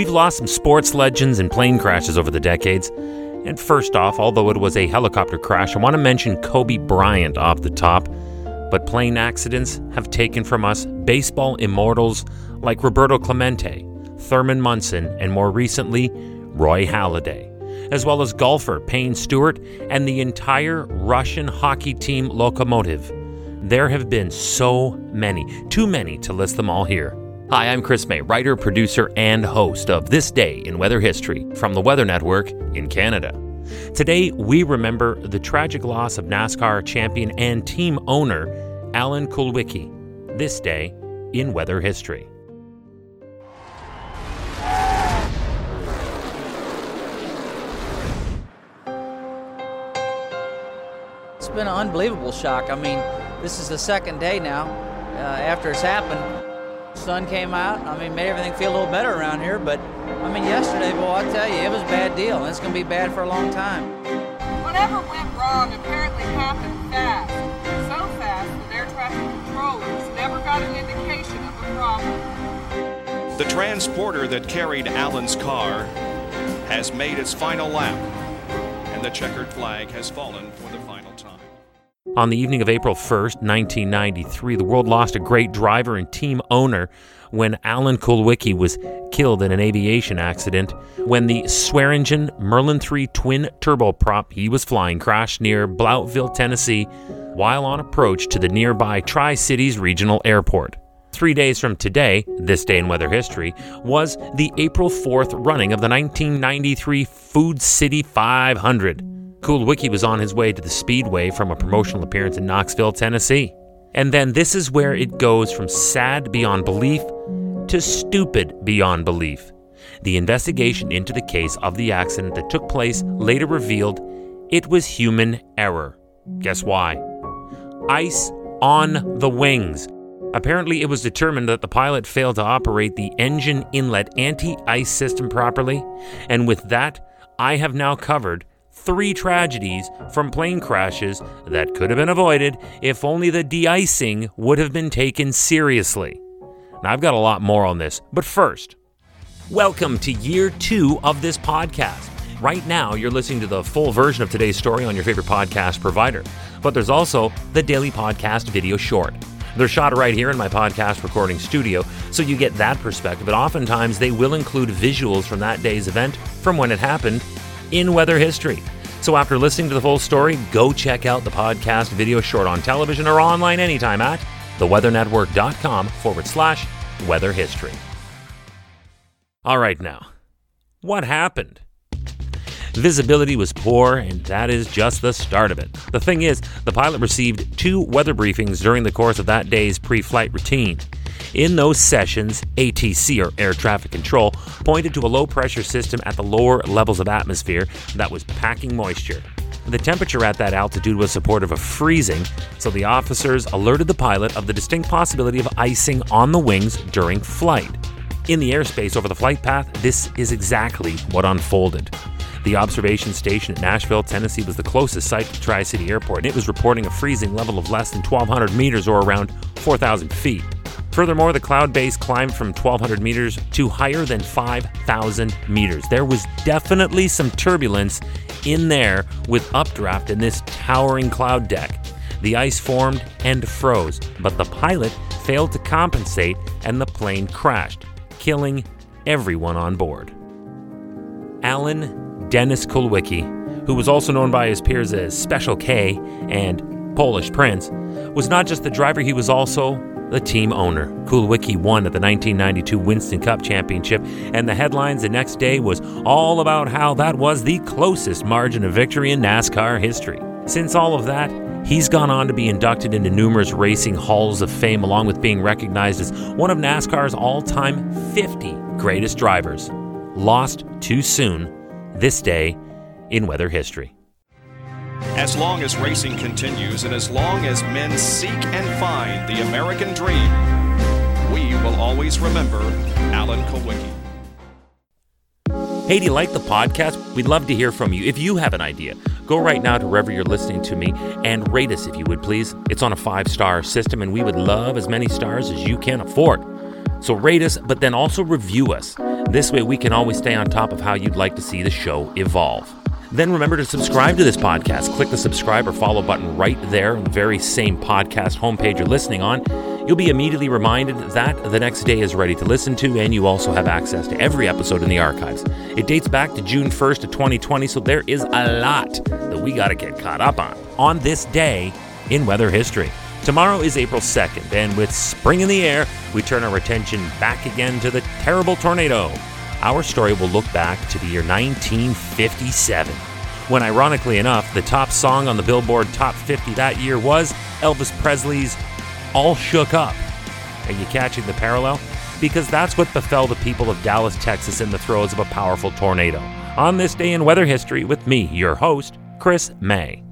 We've lost some sports legends and plane crashes over the decades. And first off, although it was a helicopter crash, I want to mention Kobe Bryant off the top. But plane accidents have taken from us baseball immortals like Roberto Clemente, Thurman Munson, and more recently, Roy Halladay, as well as golfer Payne Stewart and the entire Russian hockey team Lokomotiv. There have been so many, too many to list them all here. Hi, I'm Chris May, writer, producer, and host of This Day in Weather History from the Weather Network in Canada. Today, we remember the tragic loss of NASCAR champion and team owner Alan Kulwicki. This day in weather history. It's been an unbelievable shock. I mean, this is the second day now uh, after it's happened sun came out. I mean, made everything feel a little better around here. But I mean, yesterday, boy, I tell you, it was a bad deal, and it's going to be bad for a long time. Whatever went wrong apparently happened fast, so fast that air traffic controllers never got an indication of a problem. The transporter that carried Alan's car has made its final lap, and the checkered flag has fallen for the final time. On the evening of April 1st, 1993, the world lost a great driver and team owner when Alan Kulwicki was killed in an aviation accident when the Swearingen Merlin 3 twin turboprop he was flying crashed near Blountville, Tennessee, while on approach to the nearby Tri Cities Regional Airport. Three days from today, this day in weather history, was the April 4th running of the 1993 Food City 500. Kulwicki was on his way to the Speedway from a promotional appearance in Knoxville, Tennessee. And then this is where it goes from sad beyond belief to stupid beyond belief. The investigation into the case of the accident that took place later revealed it was human error. Guess why? Ice on the wings. Apparently, it was determined that the pilot failed to operate the engine inlet anti ice system properly, and with that, I have now covered three tragedies from plane crashes that could have been avoided if only the de icing would have been taken seriously. Now, I've got a lot more on this, but first, welcome to year two of this podcast. Right now, you're listening to the full version of today's story on your favorite podcast provider, but there's also the daily podcast video short. They're shot right here in my podcast recording studio, so you get that perspective. But oftentimes, they will include visuals from that day's event, from when it happened, in weather history. So after listening to the full story, go check out the podcast video short on television or online anytime at theweathernetwork.com forward slash weather history. All right, now, what happened? Visibility was poor, and that is just the start of it. The thing is, the pilot received two weather briefings during the course of that day's pre flight routine. In those sessions, ATC or air traffic control pointed to a low pressure system at the lower levels of atmosphere that was packing moisture. The temperature at that altitude was supportive of freezing, so the officers alerted the pilot of the distinct possibility of icing on the wings during flight. In the airspace over the flight path, this is exactly what unfolded. The observation station at Nashville, Tennessee was the closest site to Tri City Airport, and it was reporting a freezing level of less than 1,200 meters or around 4,000 feet. Furthermore, the cloud base climbed from 1,200 meters to higher than 5,000 meters. There was definitely some turbulence in there with updraft in this towering cloud deck. The ice formed and froze, but the pilot failed to compensate and the plane crashed, killing everyone on board. Alan Dennis Kulwicki, who was also known by his peers as Special K and Polish Prince, was not just the driver, he was also the team owner. Kulwicki won at the 1992 Winston Cup Championship, and the headlines the next day was all about how that was the closest margin of victory in NASCAR history. Since all of that, he's gone on to be inducted into numerous racing halls of fame, along with being recognized as one of NASCAR's all time 50 greatest drivers. Lost too soon this day in weather history. As long as racing continues and as long as men seek and find the American dream, we will always remember Alan Kulwicki. Hey, do you like the podcast? We'd love to hear from you. If you have an idea, go right now to wherever you're listening to me and rate us if you would, please. It's on a five star system, and we would love as many stars as you can afford. So rate us, but then also review us. This way, we can always stay on top of how you'd like to see the show evolve. Then remember to subscribe to this podcast. Click the subscribe or follow button right there very same podcast homepage you're listening on. You'll be immediately reminded that the next day is ready to listen to, and you also have access to every episode in the archives. It dates back to June 1st of 2020, so there is a lot that we got to get caught up on on this day in weather history. Tomorrow is April 2nd, and with spring in the air, we turn our attention back again to the terrible tornado. Our story will look back to the year 1957, when ironically enough, the top song on the Billboard Top 50 that year was Elvis Presley's All Shook Up. Are you catching the parallel? Because that's what befell the people of Dallas, Texas in the throes of a powerful tornado. On this day in weather history with me, your host, Chris May.